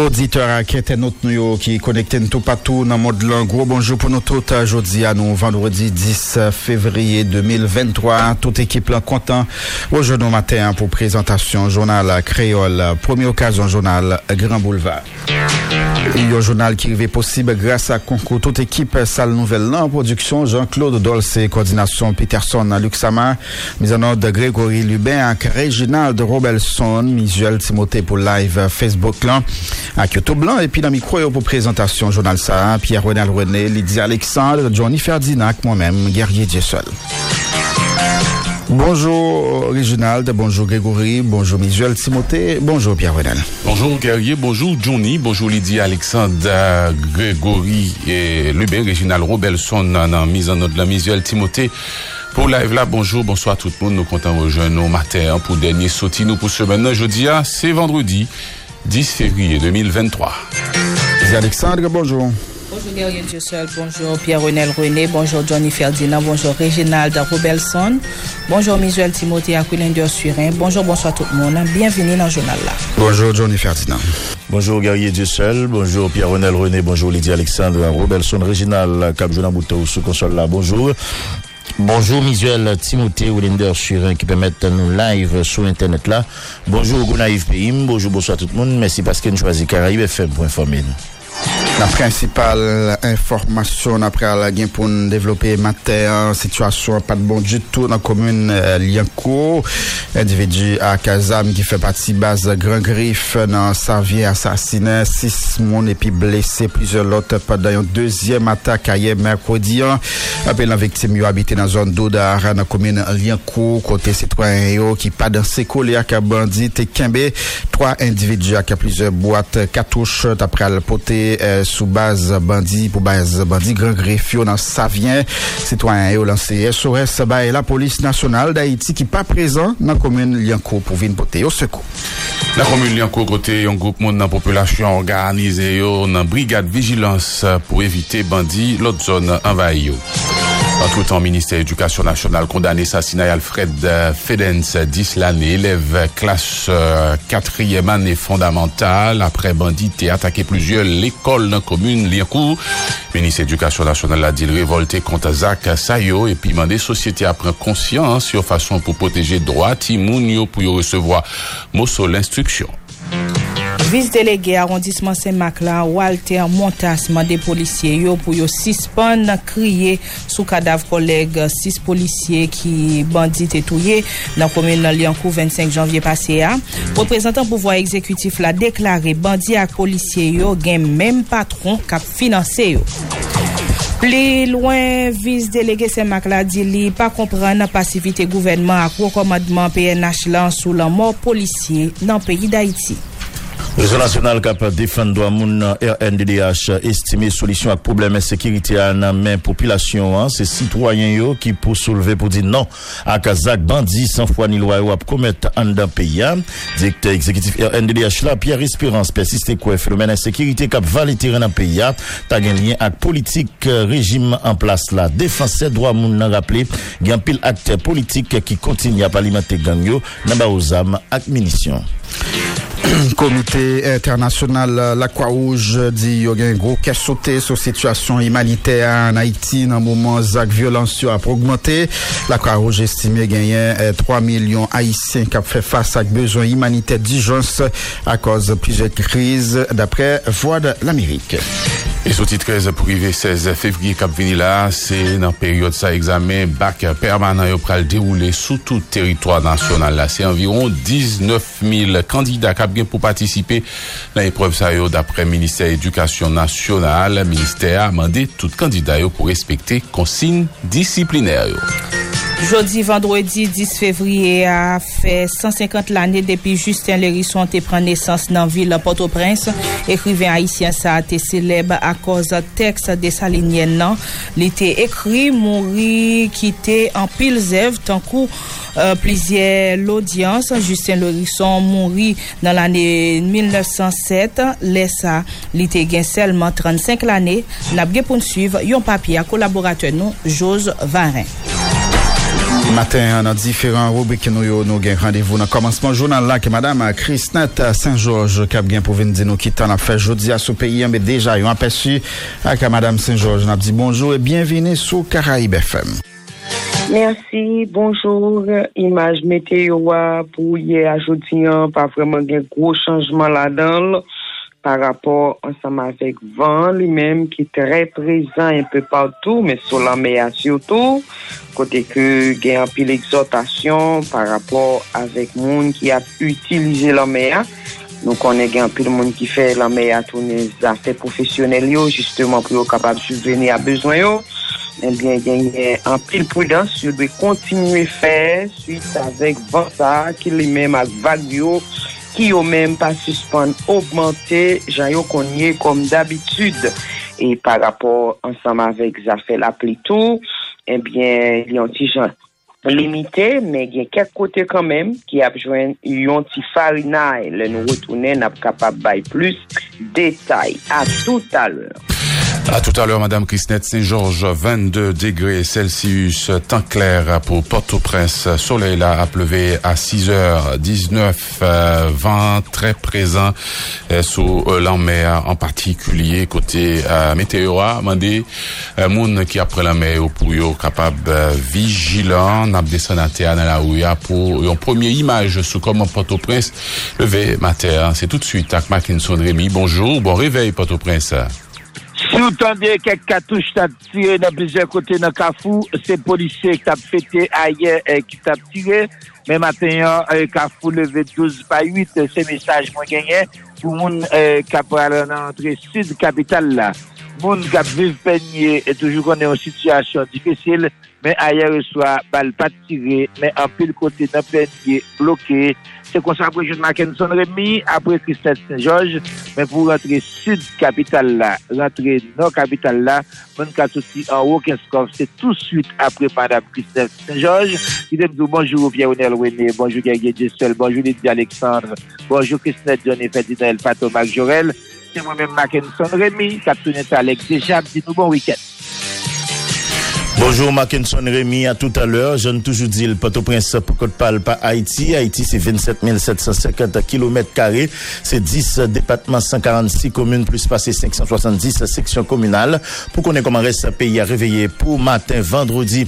Auditeur ak etenot nou yo ki konekten tout patou nan mod lan. Gro bonjou pou nou tout jodi nou vendredi 10 fevriye 2023. Tout ekip lan kontan. Oje nou maten pou prezentasyon jounal kreol. Premier okazyon jounal Gran Boulevard. Yo jounal ki rive posib grasa konkou tout ekip sal nouvel nan. Produksyon Jean-Claude Dolce, koordinasyon Peterson Luxama. Mizanot Gregory Lubin ak Reginald Robelson. Mizuel Timote pou live Facebook lan. Ak Youtube Blanc epi nan mikro yo pou prezentasyon Jounal Sa, Pierre-Renal René, Lydia Alexandre, Johnny Ferdinand, moi-même, Guerrier Diessol. Bonjour Reginald, bonjour Grégory, bonjour Misuel Timothée, bonjour Pierre-Renal. Bonjour Guerrier, bonjour Johnny, bonjour Lydia Alexandre, Grégory et Lubin, Reginald Robelson nan mise en note la Misuel Timothée. Pour live là, bonjour, bonsoir tout le monde, nous comptons rejoindre nos matins pour dernier sautis nous pour ce maintenant. Jeudi, c'est vendredi. 10 février 2023. Alexandre, bonjour. Bonjour Guerrier Dieu bonjour Pierre-Renel René, bonjour Johnny Ferdinand, bonjour Reginald Robelson, bonjour Misuel Timothée Aquilinder Surin, bonjour, bonsoir tout le monde, bienvenue dans le journal là. Bonjour Johnny Ferdinand. Bonjour Guerrier Dieu bonjour Pierre-Renel René, bonjour Lydia Alexandre Robelson, Reginald Cap Bouteau sous console là, bonjour. Bonjour Misuel Timothée Oulinder Surin qui permet nous live sur internet là. Bonjour Gounaïf Payim, bonjour bonsoir tout le monde. Merci parce que nous choisi Caraïbes FM pour informer nous. La principale information après la gain pour développer matin, situation pas de bon du tout dans la commune euh, Liancourt. Individu à Kazam qui fait partie base Grand Griffe dans Savien assassiné, six monde et puis blessé plusieurs autres pendant une deuxième attaque hier mercredi. Après la victime yo habité dans zone d'Odar dans la commune Liancourt côté citoyen qui pas dans ses collègues à bandit et. Trois individus à plusieurs boîtes cartouches après le poté euh, sous base bandit pour base bandit grand greffio dans Savien. Citoyens ont lancé SOS et la police nationale d'Haïti qui pas présent dans la commune Liancourt pour venir porter au secours. La commune Liancourt côté un groupe monde dans la population organisé dans brigade vigilance pour éviter bandit l'autre zone envahie. Entre-temps, ministère de l'Éducation nationale condamné assassinat Alfred euh, Fedens, 10 l'année, élève classe 4e euh, année fondamentale, après bandit et attaqué plusieurs l'école dans commune Liancourt. Ministère de l'Éducation nationale a dit révolté contre Zach Sayo et puis demandé société à prendre conscience sur façon pour protéger droit Timounio pour recevoir Mosso l'instruction. Vis delege arondisman Semak la, Walter Montasman de polisye yo pou yo sispan kriye sou kadav koleg 6 polisye ki bandi te touye nan komel nan liankou 25 janvye pase ya. Reprezentant pouvoi ekzekutif la deklare bandi ak polisye yo gen menm patron kap finanse yo. Pli loin vis delege Semak la di li pa kompran nan pasivite gouvenman ak wakomadman PNH lan sou lan mor polisye nan peyi da iti. Réseau national cap défendre droit moun RNDDH estimé solution à problème de sécurité à la main population hein, c'est citoyens yo qui pour soulever pour dire non à Kazak bandit sans foi ni loi ou commettre en d'un pays hein. directeur exécutif RNDDH là Pierre Espérance persiste quoi? Phénomène insécurité cap valer terrain dans pays hein. ta lien avec politique euh, régime en place là. Défenseur droit moun rappelé. Un pile acteur politique qui continue à alimenter gang yo nan ba aux armes ak munitions Comité international la Croix-Rouge dit qu'il y a un gros cash sauté sur situation humanitaire en Haïti dans moment la violence a augmenté. La Croix-Rouge estime qu'il y a 3 millions haïtiens qui fait face à besoins humanitaires d'urgence à cause de plusieurs crises d'après Voix de l'Amérique. Et sous titre 13 privé 16 février cap là, c'est dans période ça examen bac permanent au pral sous tout territoire national là. C'est environ 19 000 candidats qui pour participer à l'épreuve ça d'après ministère de l'Éducation nationale. Le ministère a demandé tout candidat pour respecter consignes disciplinaires. Jodi vendredi 10 fevriye a fe 150 l'anye depi Justin Lerisson te pren nesans nan vil Port-au-Prince. Ekriven Haitien sa te seleb a koz teks de sa linyen non? nan. Li te ekri mouri ki te an pil zev tankou euh, plizye l'audians. Justin Lerisson mouri nan l'anye 1907. Lesa li te gen selman 35 l'anye. Nabge pou nsuiv yon papi a kolaborate nou Jose Varin. Matin nan diferan rubrik nou yo nou gen randevou nan komanseman jounan la ke madame Krisnet Saint-Georges kap gen pou ven di nou ki tan ap fè jodi a sou peyi an be deja yon apesu ak a madame Saint-Georges nan ap di bonjou e bienveni sou Karaib FM. Mersi, bonjou, imaj meteo wa pou ye a jodi an pa vreman gen gwo chanjman la dan l. par rapport ansam avek van li menm ki tre prezant yon pe patou, men sou la mea surtout, kote ke gen apil exotasyon par rapport avek moun ki ap utilize la mea, nou konen gen apil moun ki fe la mea toune zate profesyonel yo, justeman pou yo. Kapab subveni a bezwen yo, men gen gen apil prudans, yo dwe kontinue fe suite avek van sa ki li menm ak vag yo, ki yo menm pa suspande augmente jan yo konye kom d'abitude. E par rapport ansam avek zafel ap li tou, ebyen eh li yon ti jan limité, men gen kek kote kanmem ki ap jwen yon ti farinay le nou retounen ap kapab bay plus detay. A tout alor. À tout à l'heure, Madame Christine Saint-Georges, 22 degrés Celsius, temps clair pour Port-au-Prince. Soleil a pleuvé à 6h19, euh, vent très présent euh, sous euh, mer, en particulier côté euh, météo. Mandé, euh, moun qui après la mer pour yo capable vigilant, n'a descendu à la ouya pour une première image sous comment Port-au-Prince levé matin. C'est tout de suite avec Mackinson Rémy. Bonjour, bon réveil Port-au-Prince. Si vous tendez quelques cartouches qui tiré dans plusieurs côtés dans Kafou, c'est policier qui a fêté ailleurs et qui t'a tiré. Mais maintenant, euh, Kafou levé 12 par 8, c'est message moi gagné pour moun euh, qui a sud capitale là. Moun qui vivre peigné et toujours qu'on est en situation difficile, mais ailleurs soit balle pas tiré, mais en pile côté d'un peigné bloqué. C'est comme ça après je Mackinson Rémi, après Christelle Saint-Georges, mais pour rentrer sud capitale là, rentrer nord capitale là, mon cas aussi en haut c'est tout de suite après Madame Christelle Saint-Georges. Il dit bonjour Pierre-Onel René, bonjour Guerrier Dessel, bonjour Lydie Alexandre, bonjour Christelle Johnny Ferdinand Pato Mac Jorel. C'est moi-même Mackinson Rémi, capitaine Alex Déjà, dis nous bon week-end. Bonjour Mackinson Rémi, à tout à l'heure. Je ne toujours dit le Port-au-Prince pour côte pas Haïti. Haïti, c'est 27 750 km. C'est 10 départements, 146 communes, plus passé 570 sections communales. Pour qu'on ait comment reste ce pays à réveiller pour matin, vendredi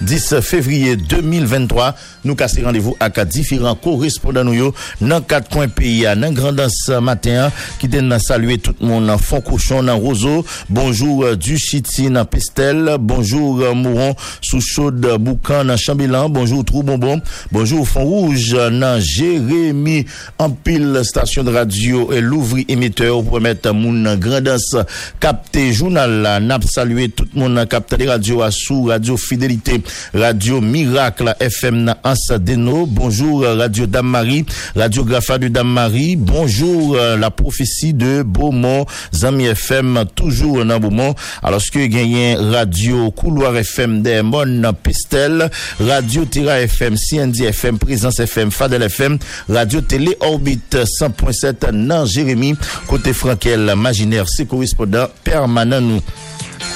10 février 2023. Nous cassons rendez-vous avec différents correspondants nous dans quatre coins pays, dans grandance matin, qui donne saluer tout le monde, fond cochon, dans Roseau. Bonjour euh, du Chiti, dans Pestel. Bonjour euh, Mouron, sous chaude Boucan, dans Chambilan. Bonjour Trou Bonbon. Bonjour Fond Rouge, dans Jérémy, en pile station de radio et l'ouvri émetteur pour mettre mon grandance capté journal. N'a salué tout le monde, capté les radios à sous radio fidélité, radio miracle FM na Ansadeno. Bonjour Radio Dame Marie, Radio Grafa de Dame Marie. Bonjour la prophétie de Beaumont, Zami FM toujours dans Beaumont. Alors ce que gagne Radio Couloir FM Mon Pistel, Radio Tira FM, CND FM, Présence FM, Fadel FM, Radio Télé Orbit 100.7 nan Jérémy, côté Frankel, Maginaire, c'est correspondant permanent nous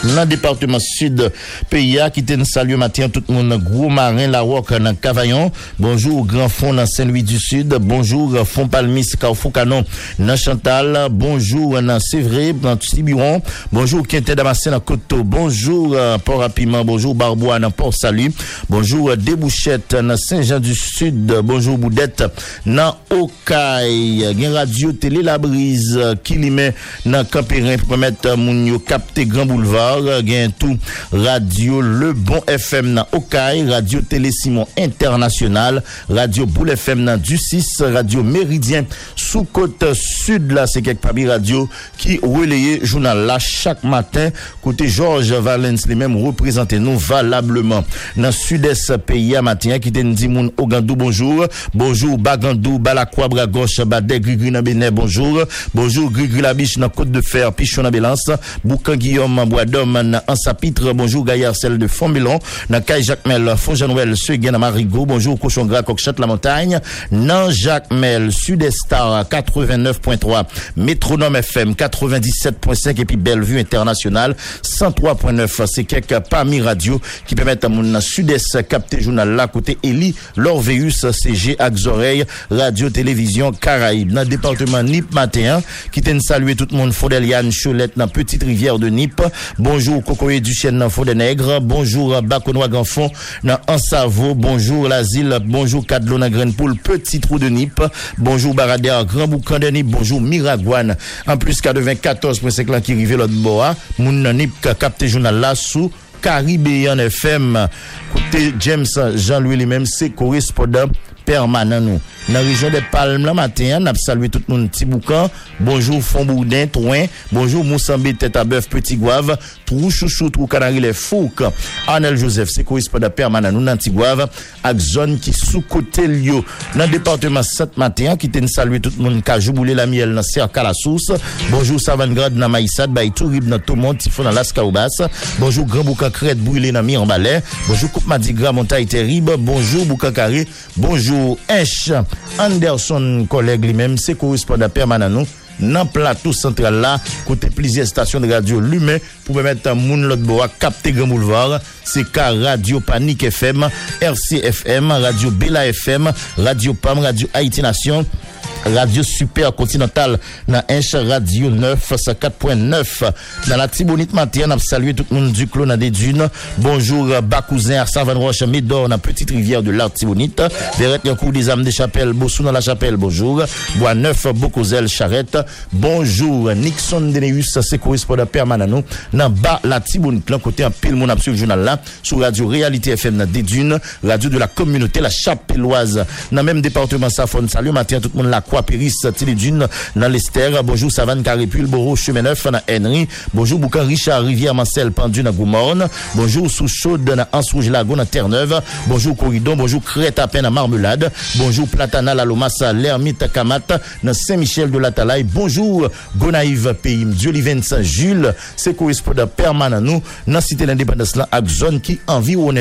le département sud pays qui te salut matin tout le monde gros marin la rock dans Cavaillon bonjour grand fond dans Saint-Louis du Sud. Bonjour fond Palmis Carrefour Canon dans Chantal. Bonjour dans Sévré dans Tiburon. Bonjour Quintet Damascène dans Coteau bonjour Port Rapiment bonjour Barbois dans Port Salut bonjour Débouchette dans Saint-Jean du Sud. Bonjour Boudette dans Okaï. Gen radio télé la brise qui li met dans Campérin pour permettre moun capter Grand Boulevard gen tout radio Le Bon FM nan Okay, radio Télé Simon International, radio Boule FM nan du 6, radio Méridien sous côte sud là, c'est quelque parmi radio qui relaye journal là chaque matin. Côté Georges Valens, les mêmes représentés nous valablement dans sud-est pays à matin qui te dit moun Ogandou bonjour. Bonjour Bagandou, Balakwa, Bragos, Badek, Grigri Bénin, bonjour. Bonjour Grigri Labiche dans Côte de Fer, Pichon nan Bélance, Boucan Guillaume, Bois Vendôme, en Sapitre, bonjour Gaillard, celle de Fontmelon, dans Caille Jacmel, Font-Janouel, Seguin, Marigot, bonjour Cochon Gras, La Montagne, dans Jacmel, Sud-Estar, 89.3, Métronome FM, 97.5, et puis Bellevue International, 103.9, c'est quelques parmi radio qui permettent à mon Sud-Est capter journal là, côté Eli, Lorveus, CG, Axoreille, Radio-Télévision, Caraïbes, dans le département NIP matin, qui t'aime saluer tout le monde, Faudeliane, Cholette, dans Petite Rivière de Nip. Bonjour, Cocoé du Chêne, dans Nègre. Bonjour, Baconois Ganfon, dans Ansavo. Bonjour, l'Asile. Bonjour, Cadlo, dans Petit Trou de Nip. Bonjour, Baradère, Grand Boucan de Nip. Bonjour, Miragouane. En plus, 94.5 là qui arrive l'autre bois. Moun Nip, capté journal là sous FM. Côté James Jean-Louis lui-même, c'est correspondant permanent nous. Dans la région des Palmes, le matin, on a salué tout le monde. Bonjour, Fond-Bourdin, Trouin. Bonjour, Moussambé, Tête à Bœuf, Petit Gouave. Trou Chouchou, Trou Canari, les Fouques. Arnel Joseph, c'est correspondant permanent nous, dans Tigouave, avec qui sous-côté Lyo. Dans le département 7 matin, qui t'en salué tout le monde, Kajou Boulé, la miel, dans Cercle à la source. Bonjour, Savangrad, dans Maïsad, Baïtou, Rib, dans tout le monde, Tifon, dans Las. Bonjour, Grand Boucan Crête, Brûlé, dans Mirambalais. Bonjour, Coupe Madigra, Montagne Terrible. Bonjour, Boucan. Bonjour, Esch. Anderson, collègue lui-même, c'est correspondant permanent nous nan plateau central là, côté plusieurs stations de radio l'humain pour permettre à moun l'autre bois capter Grand Boulevard. C'est car Radio Panique FM, RCFM, Radio Bella FM, Radio PAM, Radio Haïti Nation, Radio Super Continental dans Inch Radio 9 4.9 dans la Tibonite matin on salué tout le monde du clos dans des dunes. Bonjour Bakousin Arsavan Roche Médor dans Petite Rivière de l'Artibonite Verrette Yankou des âmes des chapelles Bossou dans la chapelle bonjour. Bois 9 Bocozel Charrette bonjour. Nixon Deneus c'est correspondant permanent dans bas la Tibonite là côté un pile mon absolu journal là sur Radio Réalité FM dans des dunes radio de la communauté la chapelloise dans même département Safon salut matin tout le monde la Croix Péris, Télédune, dans l'Esther. Bonjour Savane Carépule, Boro, Chemin Neuf, dans Henry. Bonjour Boucan Richard, Rivière Marcel, Pendu, dans Goumorne. Bonjour Sous-Chaude, dans Ansouge Lago, dans Terre-Neuve. Bonjour Corridon, bonjour Crête à peine à Marmelade. Bonjour Platana, la Lomassa, l'Ermite Kamat, dans Saint-Michel de la Talaï. Bonjour Gonaïve Pays, Dieu Saint-Jules. C'est correspondant permanent nous, dans Cité l'Indépendance, là, à zone qui environne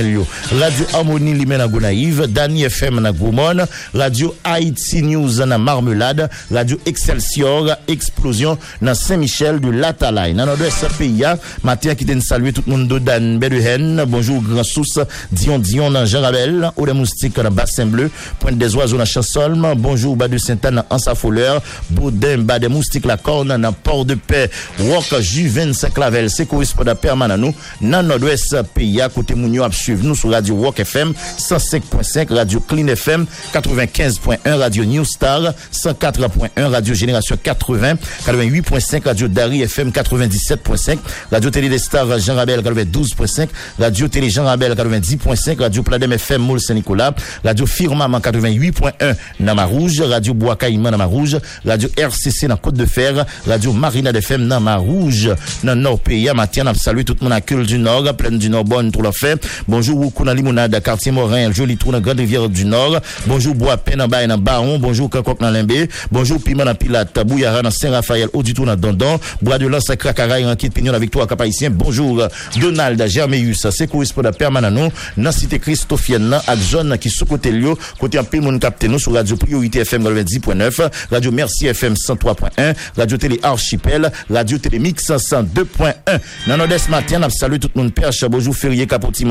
Radio Harmonie, Limena Gonaïve, Dani FM, dans Goumorne. Radio Haïti News, dans Marmelade, Radio Excelsior, Explosion dans Saint-Michel de Latalay. Dans notre pays, matin qui t'en saluer tout le monde de Dan Beduhen. Bonjour, Grand Sousse, Dion Dion dans Jean Rabel, Ou des moustiques dans Bassin Bleu, Pointe des Oiseaux dans Chansolme. Bonjour, Bas de Sainte-Anne dans Ansa-Folleur, Baudin, Bas des Moustiques la Corne dans Port de Paix, Rock, 25 Clavel. C'est correspondant permanent nous. Dans nord-ouest pays, côté Mounio, à suivre nous sur Radio Rock FM 105.5, Radio Clean FM 95.1, Radio New Star 104.1, Radio Génération 80, 88.5, Radio Dari FM 97.5, Radio Télé des Stars Jean Rabel 92.5, Radio Télé Jean Rabel 90.5, Radio Pladem FM Moule Saint-Nicolas, Radio Firmament 88.1 Nama Rouge, Radio Bois Caïman Nama Rouge, Radio RCC dans Côte de Fer, Radio Marina FM Nama Rouge, dans Nord Pays, matin, on salué tout le monde à du Nord, plein du Nord, bonne tout le fait. Bonjour, Woukouna Limonade, quartier Morin, joli trou dans Grande Rivière du Nord. Bonjour, Bois Pen Baron. Bonjour, Kakok dans Limbé. Bonjour, Piment dans Pilate, dans Saint-Raphaël, Auditou dans Dondon. Bois de Lance, Cracaraï, Ranquille, Pignon, la Victoire, Cap-Haïtien. Bonjour, Donald, Germéus, c'est correspondant permanent nous, dans Cité Christophienne, à zone qui sous côté Lio, côté un peu mon capté nous sur Radio Priorité FM 90.9, Radio Merci FM 103.1, Radio Télé Archipel, Radio Télé Mix 102.1. Dans notre matin, on salue tout le monde, Perche, bonjour, Férié, Capoti,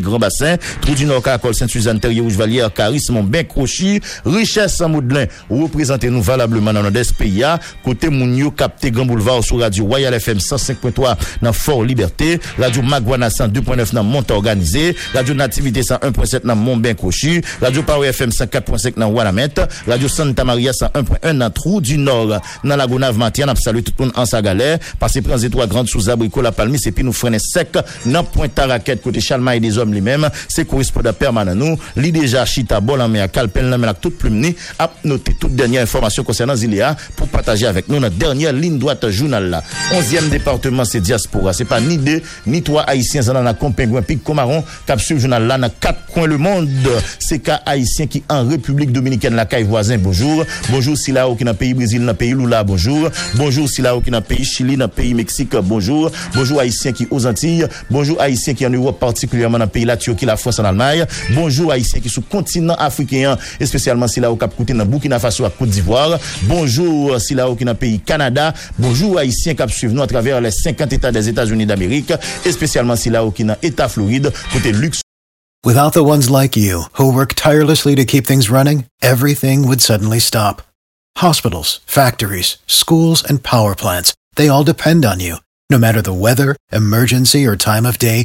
Grand Bassin, Trou du Nord, Caracol, Saint-Suzanne, Terrier, Rouge, Valière, Charisme, Ben Crochy, Richesse, Moudlin, représentez-nous valablement dans notre pays, côté Mounio, capté Grand Boulevard sur Radio Royal FM 105.3 dans Fort Liberté, Radio Magwana 102.9 dans Monte Organisé, Radio Nativité 101.7 dans Montbain Crochy, Radio Power FM 104.5 dans Wanamet, Radio Santa Maria 101.1 dans Trou du Nord, dans la Gonave Matin, on tout le monde en sa galère, passez prendre étoiles grandes sous abricot la et puis nous freinons sec dans Pointe Raquette côté Chalma et des hommes lui-même, c'est correspondant permanent nous, li déjà chita bol en mer, calpen la toute plume a noté toute dernière information concernant Ziléa pour partager avec nous notre dernière ligne droite journal là. 11e département, c'est diaspora. C'est pas ni deux, ni trois haïtiens dans la Compingouin, Pic Comaron, cap sur journal là, dans quatre coins le monde. C'est cas haïtiens qui en République dominicaine, la caille voisin, bonjour. Bonjour, si là, qui dans pays Brésil, dans pays Lula, bonjour. Bonjour, si là, qui dans pays Chili, dans pays Mexique, bonjour. Bonjour, haïtiens qui aux Antilles. Bonjour, haïtiens qui en Europe, particulièrement dans le pays la Turquie, la France, en Allemagne. Bonjour, haïtiens qui sont continent africain, spécialement si là, au Cap Côté, dans Burkina Faso, à Côte d'Ivoire. Bonjour, si là, le pays Canada. Bonjour, haïtiens qui suivent nous à travers les 50 États des États-Unis d'Amérique, et spécialement si là, dans État Floride, côté luxe. Without the ones like you, who work tirelessly to keep things running, everything would suddenly stop. Hospitals, factories, schools, and power plants, they all depend on you. No matter the weather, emergency, or time of day,